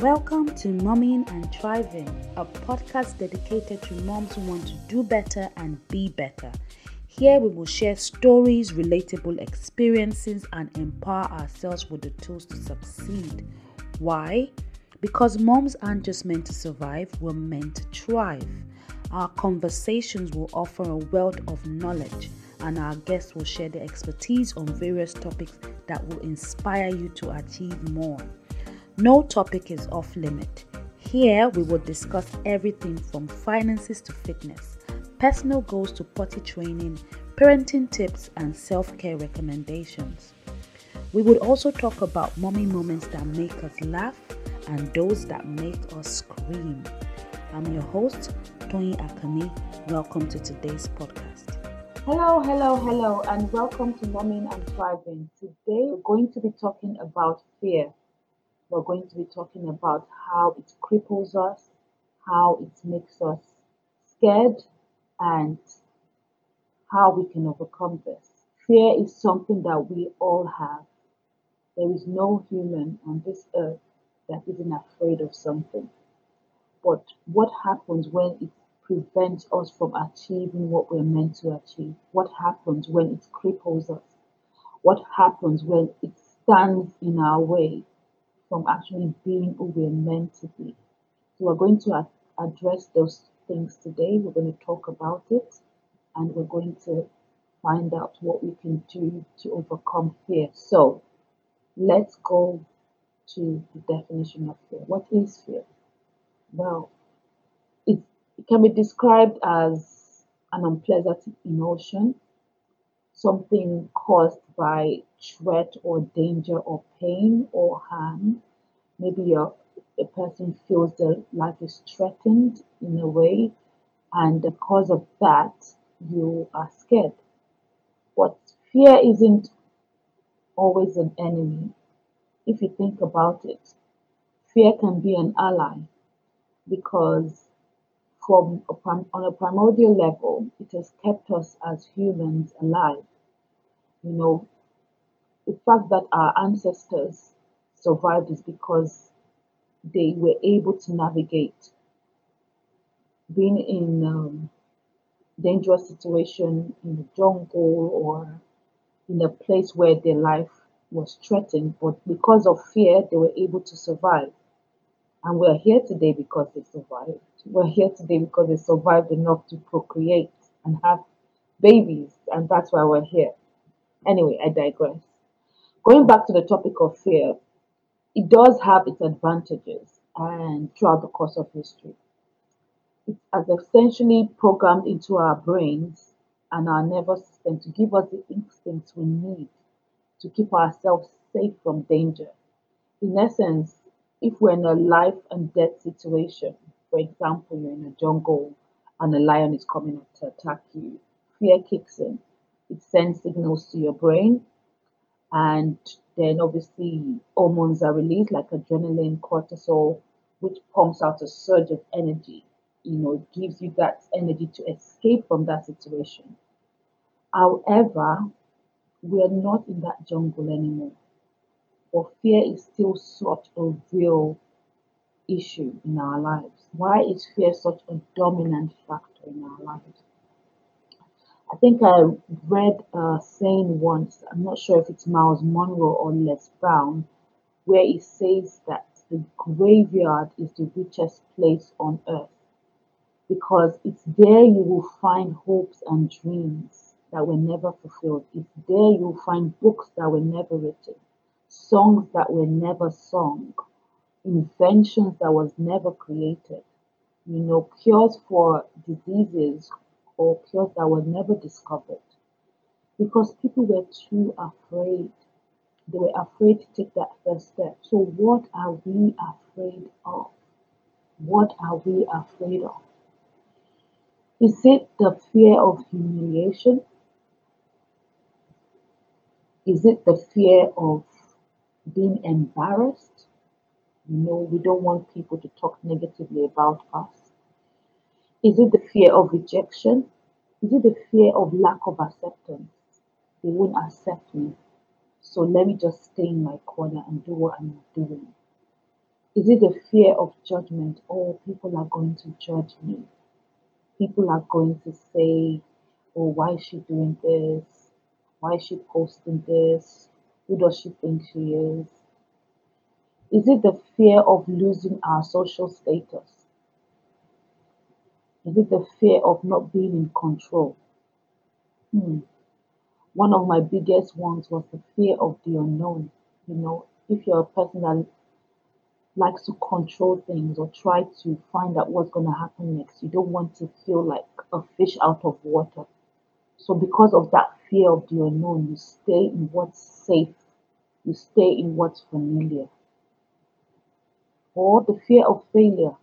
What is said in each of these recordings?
Welcome to Momming and Thriving, a podcast dedicated to moms who want to do better and be better. Here we will share stories, relatable experiences, and empower ourselves with the tools to succeed. Why? Because moms aren't just meant to survive, we're meant to thrive. Our conversations will offer a wealth of knowledge, and our guests will share their expertise on various topics that will inspire you to achieve more. No topic is off limit. Here we will discuss everything from finances to fitness, personal goals to potty training, parenting tips, and self care recommendations. We would also talk about mommy moments that make us laugh and those that make us scream. I'm your host, Tony Akani. Welcome to today's podcast. Hello, hello, hello, and welcome to Momming and Thriving. Today we're going to be talking about fear. We're going to be talking about how it cripples us, how it makes us scared, and how we can overcome this. Fear is something that we all have. There is no human on this earth that isn't afraid of something. But what happens when it prevents us from achieving what we're meant to achieve? What happens when it cripples us? What happens when it stands in our way from actually being who we're meant to be? So we're going to address those things today. We're going to talk about it and we're going to find out what we can do to overcome fear. So let's go to the definition of fear. What is fear? Well, it, it can be described as an unpleasant emotion, something caused by threat or danger or pain or harm. Maybe a, a person feels their life is threatened in a way, and because of that, you are scared. But fear isn't always an enemy. If you think about it, fear can be an ally because from a on a primordial level, it has kept us as humans alive. You know, the fact that our ancestors survived is because they were able to navigate being in um, dangerous situation in the jungle or in a place where their life was threatened, but because of fear, they were able to survive. And we're here today because they survived. We're here today because they survived enough to procreate and have babies, and that's why we're here. Anyway, I digress. Going back to the topic of fear, it does have its advantages and throughout the course of history. It has essentially programmed into our brains and our nervous system to give us the instincts we need to keep ourselves safe from danger. In essence, if we're in a life and death situation, for example, you're in a jungle and a lion is coming up to attack you, fear kicks in. It sends signals to your brain, and then obviously hormones are released like adrenaline, cortisol, which pumps out a surge of energy. You know, it gives you that energy to escape from that situation. However, we're not in that jungle anymore. But fear is still such a real issue in our lives. Why is fear such a dominant factor in our lives? I think I read a saying once, I'm not sure if it's Myles Munroe or Les Brown, where it says that the graveyard is the richest place on earth because it's there you will find hopes and dreams that were never fulfilled. It's there you'll find books that were never written, songs that were never sung, inventions that was never created, you know, cures for diseases or cures that were never discovered because people were too afraid. They were afraid to take that first step. So, what are we afraid of? What are we afraid of? Is it the fear of humiliation? Is it the fear of being embarrassed? You know, we don't want people to talk negatively about us. Is it the fear of rejection? Is it the fear of lack of acceptance? They won't accept me. So let me just stay in my corner and do what I'm doing. Is it the fear of judgment? Oh, people are going to judge me. People are going to say, oh, why is she doing this? Why is she posting this? Who does she think she is? Is it the fear of losing our social status? Is it the fear of not being in control? Hmm. One of my biggest ones was the fear of the unknown. You know, if you're a person that likes to control things or try to find out what's going to happen next, you don't want to feel like a fish out of water. So, because of that fear of the unknown, you stay in what's safe, you stay in what's familiar. Or the fear of failure.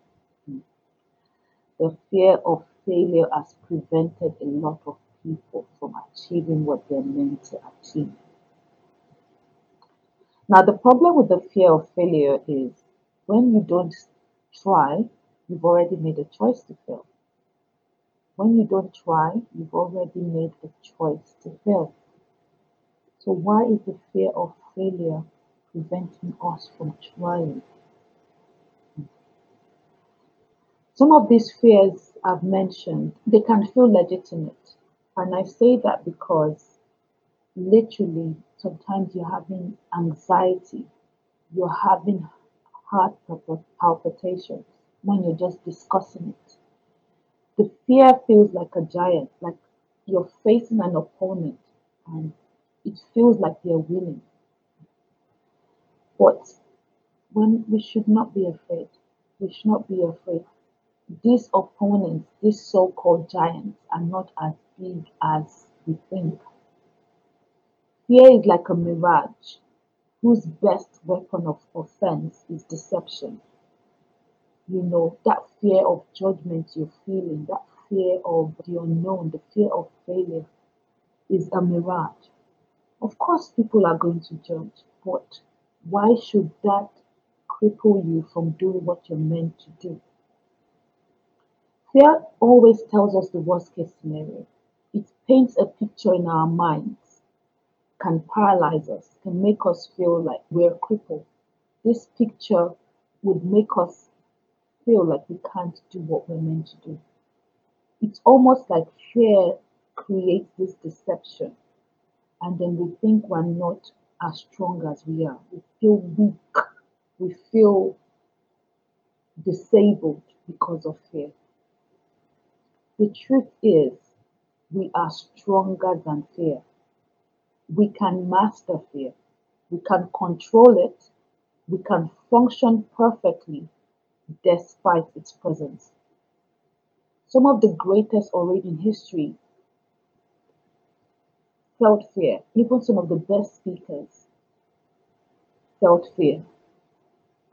The fear of failure has prevented a lot of people from achieving what they're meant to achieve. Now, the problem with the fear of failure is when you don't try, you've already made a choice to fail. When you don't try, you've already made a choice to fail. So, why is the fear of failure preventing us from trying? Some of these fears I've mentioned, they can feel legitimate. And I say that because literally sometimes you're having anxiety, you're having heart palpitations when you're just discussing it. The fear feels like a giant, like you're facing an opponent and it feels like they're winning. But when we should not be afraid, we should not be afraid these opponents, these so-called giants, are not as big as we think. Fear is like a mirage whose best weapon of offense is deception. You know, that fear of judgment you're feeling, that fear of the unknown, the fear of failure is a mirage. Of course, people are going to judge, but why should that cripple you from doing what you're meant to do? Fear always tells us the worst case scenario. It paints a picture in our minds, can paralyze us, can make us feel like we're crippled. This picture would make us feel like we can't do what we're meant to do. It's almost like fear creates this deception, and then we think we're not as strong as we are. We feel weak, we feel disabled because of fear. The truth is, we are stronger than fear. We can master fear. We can control it. We can function perfectly despite its presence. Some of the greatest already in history felt fear. Even some of the best speakers felt fear.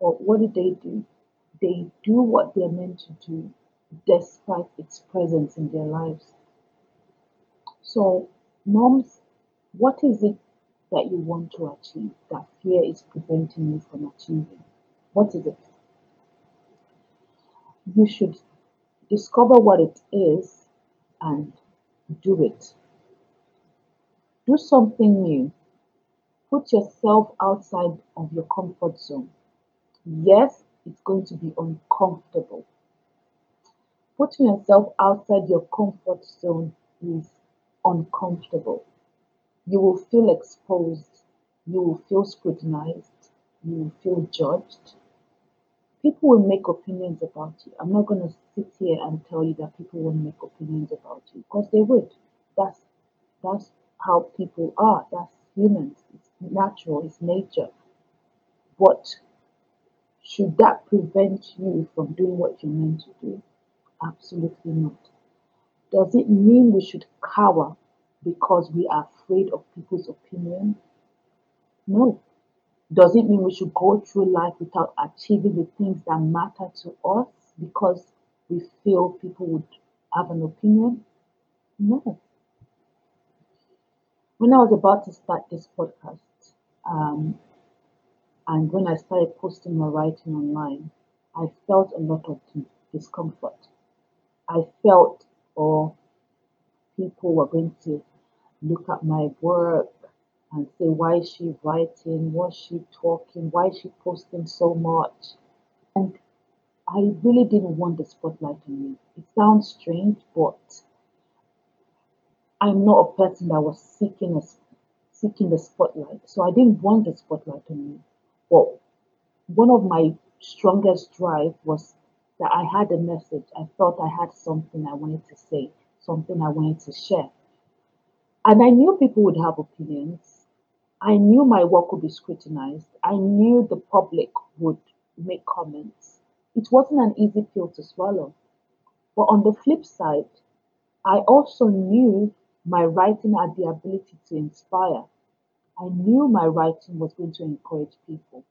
But what did they do? They do what they're meant to do despite its presence in their lives. So, moms, what is it that you want to achieve that fear is preventing you from achieving? What is it? You should discover what it is and do it. Do something new. Put yourself outside of your comfort zone. Yes, it's going to be uncomfortable putting yourself outside your comfort zone is uncomfortable. You will feel exposed. You will feel scrutinized. You will feel judged. People will make opinions about you. I'm not going to sit here and tell you that people won't make opinions about you because they would. That's that's how people are. That's humans. It's natural. It's nature. But should that prevent you from doing what you're meant to do? Absolutely not. Does it mean we should cower because we are afraid of people's opinion? No. Does it mean we should go through life without achieving the things that matter to us because we feel people would have an opinion? No. When I was about to start this podcast, um, and when I started posting my writing online, I felt a lot of discomfort. I felt or people were going to look at my work and say, why is she writing? What's she talking? Why is she posting so much? And I really didn't want the spotlight on me. It sounds strange, but I'm not a person that was seeking a, seeking the spotlight. So I didn't want the spotlight on me. But one of my strongest drive was that I had a message. I thought I had something I wanted to say, something I wanted to share. And I knew people would have opinions. I knew my work would be scrutinized. I knew the public would make comments. It wasn't an easy pill to swallow. But on the flip side, I also knew my writing had the ability to inspire. I knew my writing was going to encourage people.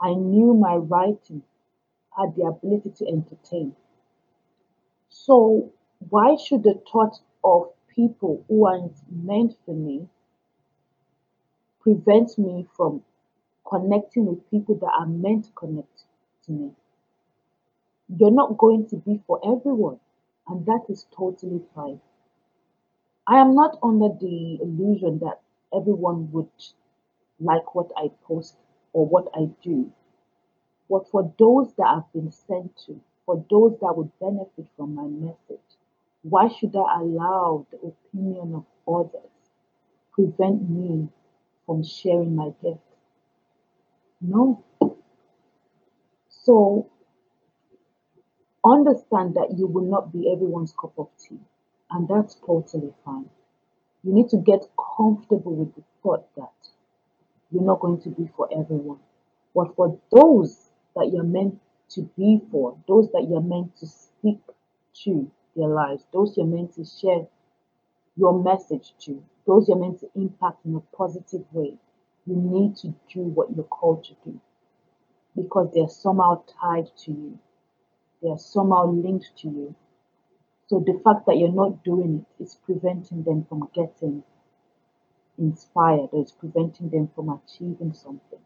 I knew my writing had the ability to entertain. So, why should the thought of people who aren't meant for me prevent me from connecting with people that are meant to connect to me? You're not going to be for everyone, and that is totally fine. I am not under the illusion that everyone would like what I post or what I do. But for those that have been sent to, for those that would benefit from my message, why should I allow the opinion of others prevent me from sharing my gift? No. So understand that you will not be everyone's cup of tea, and that's totally fine. You need to get comfortable with the thought that you're not going to be for everyone. But for those that you're meant to be for, those that you're meant to speak to their lives, those you're meant to share your message to, those you're meant to impact in a positive way, you need to do what you're called to do because they're somehow tied to you, they're somehow linked to you. So the fact that you're not doing it is preventing them from getting inspired or it's preventing them from achieving something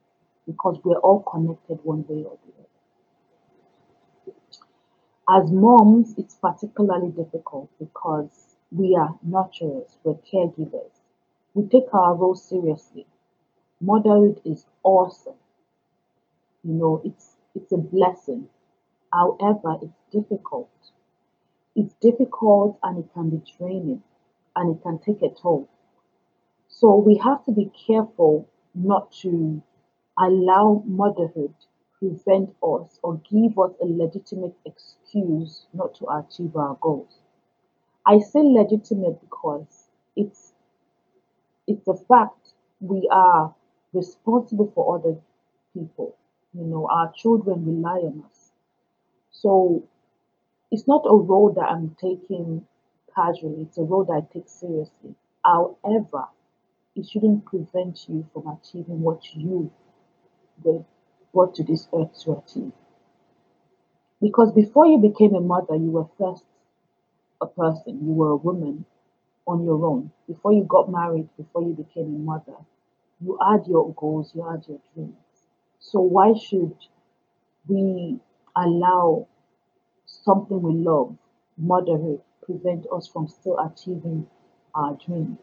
because we're all connected one way or the other. As moms, it's particularly difficult because we are nurturers, we're caregivers. We take our role seriously. Motherhood is awesome. You know, it's it's a blessing. However, it's difficult. It's difficult and it can be draining and it can take a toll. So we have to be careful not to allow motherhood prevent us or give us a legitimate excuse not to achieve our goals. I say legitimate because it's it's a fact we are responsible for other people. You know, our children rely on us. So it's not a role that I'm taking casually, it's a role that I take seriously. However, it shouldn't prevent you from achieving what you were brought to this earth to achieve. Because before you became a mother, you were first a person, you were a woman on your own. Before you got married, before you became a mother, you had your goals, you had your dreams. So why should we allow something we love, motherhood, prevent us from still achieving our dreams?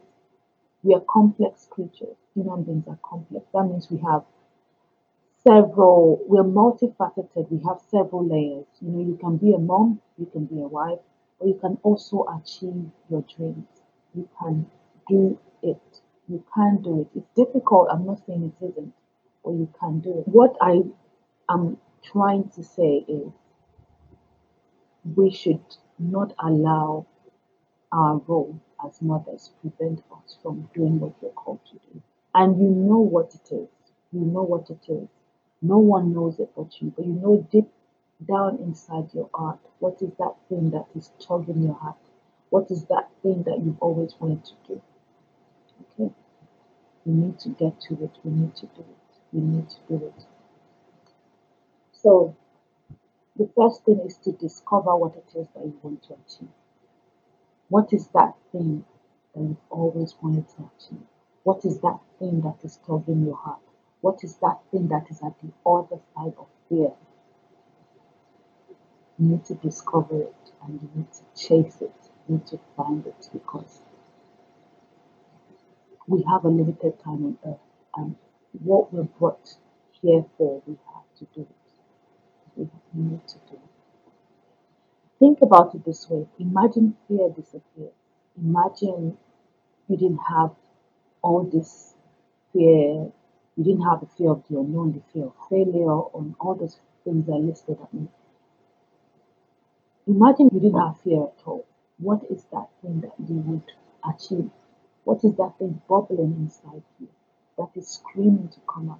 We are complex creatures. Human beings are complex. That means we have several, we're multifaceted. We have several layers. You know, you can be a mom, you can be a wife, or you can also achieve your dreams. You can do it. You can do it. It's difficult. I'm not saying it isn't, but you can do it. What I am trying to say is we should not allow our role as mothers prevent us from doing what we're called to do. And you know what it is. You know what it is. No one knows it but you, but you know deep down inside your heart what is that thing that is tugging your heart? What is that thing that you've always wanted to do? Okay? We need to get to it. We need to do it. We need to do it. So, the first thing is to discover what it is that you want to achieve. What is that thing that you've always wanted to achieve? What is that thing that is tugging your heart? What is that thing that is at the other side of fear? You need to discover it and you need to chase it. You need to find it because we have a limited time on earth and what we're brought here for, we have to do it. we need to do. It. Think about it this way. Imagine fear disappeared. Imagine you didn't have all this fear. You didn't have the fear of the unknown, the fear of failure, and all those things I listed at me. Imagine you didn't have fear at all. What is that thing that you would achieve? What is that thing bubbling inside you that is screaming to come out?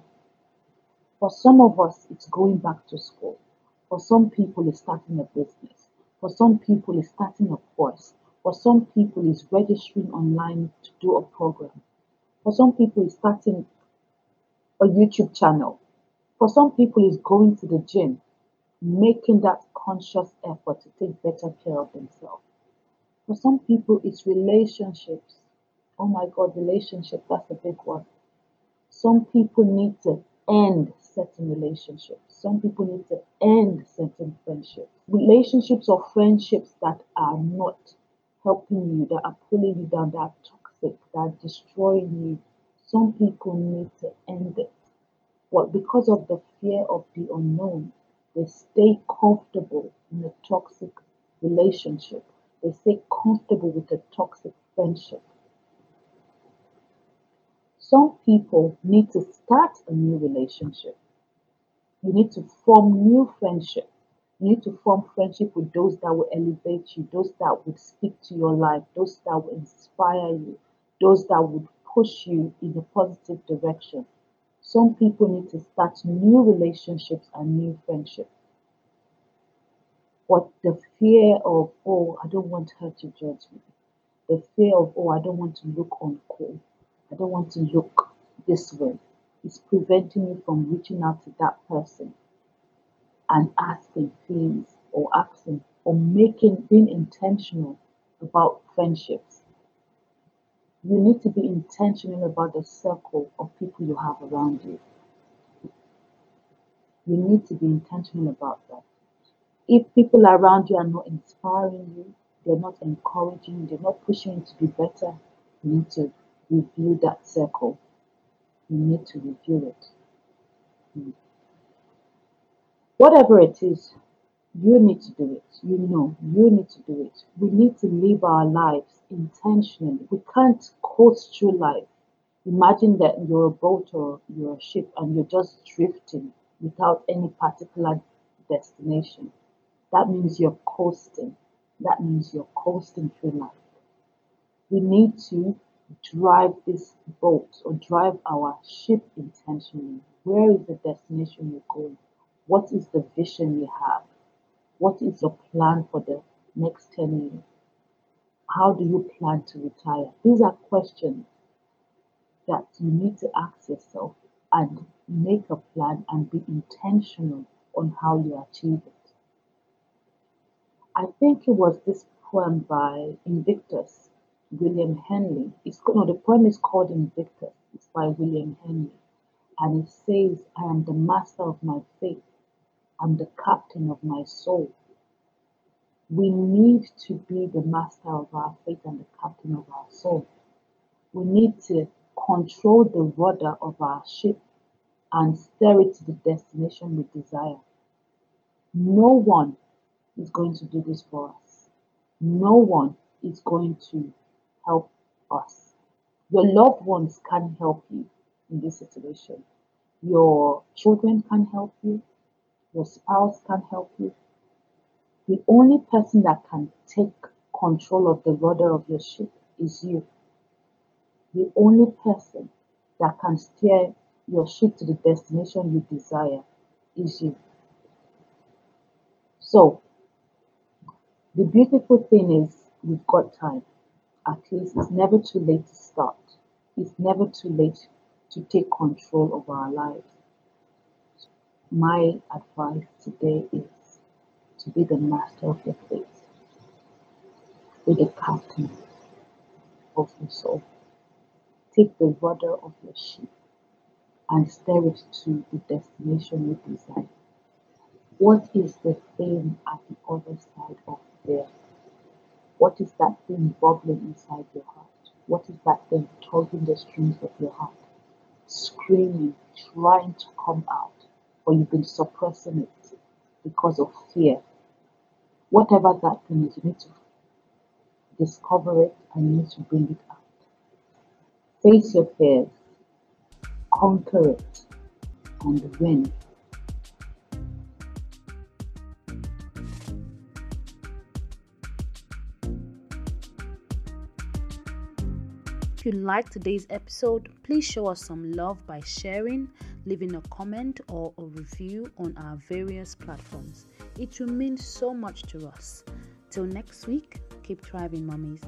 For some of us, it's going back to school. For some people, it's starting a business. For some people, it's starting a course. For some people, it's registering online to do a program. For some people, it's starting a YouTube channel. For some people, it's going to the gym, making that conscious effort to take better care of themselves. For some people, it's relationships. Oh my God, relationship, that's a big one. Some people need to end certain relationships. Some people need to end certain friendships. Relationships or friendships that are not helping you, that are pulling you down, that are toxic, that are destroying you. Some people need to end it. But because of the fear of the unknown, they stay comfortable in a toxic relationship. They stay comfortable with a toxic friendship. Some people need to start a new relationship. You need to form new friendship. You need to form friendship with those that will elevate you, those that would speak to your life, those that will inspire you, those that would push you in a positive direction. Some people need to start new relationships and new friendships. But the fear of, oh, I don't want her to judge me. The fear of, oh, I don't want to look uncool. I don't want to look this way. It's preventing you from reaching out to that person and asking please or asking or making being intentional about friendships. You need to be intentional about the circle of people you have around you. You need to be intentional about that. If people around you are not inspiring you, they're not encouraging they're not pushing you to be better, you need to review that circle. You need to review it. Hmm. Whatever it is, you need to do it. You know, you need to do it. We need to live our lives intentionally. We can't coast through life. Imagine that you're a boat or you're a ship and you're just drifting without any particular destination. That means you're coasting. That means you're coasting through life. We need to drive this boat or drive our ship intentionally. Where is the destination you're going? What is the vision you have? What is your plan for the next 10 years? How do you plan to retire? These are questions that you need to ask yourself and make a plan and be intentional on how you achieve it. I think it was this poem by Invictus William Henley. It's no, the poem is called Invictus. It's by William Henley, and it says, "I am the master of my fate. I'm the captain of my soul." We need to be the master of our fate and the captain of our soul. We need to control the rudder of our ship and steer it to the destination we desire. No one is going to do this for us. No one is going to help us. Your loved ones can help you in this situation. Your children can help you. Your spouse can't help you. The only person that can take control of the rudder of your ship is you. The only person that can steer your ship to the destination you desire is you. So, the beautiful thing is we've got time at least it's never too late to start. It's never too late to take control of our lives. My advice today is to be the master of your fate, be the captain of your soul. Take the rudder of your ship and steer it to the destination you desire. What is the thing at the other side of there? What is that thing bubbling inside your heart? What is that thing tugging the strings of your heart? Screaming, trying to come out, or you've been suppressing it. because of fear. Whatever that thing is, you need to discover it and you need to bring it out. Face your fears, conquer it, and win. If you liked today's episode, please show us some love by sharing, leaving a comment or a review on our various platforms. It will mean so much to us. Till next week, keep thriving, mummies.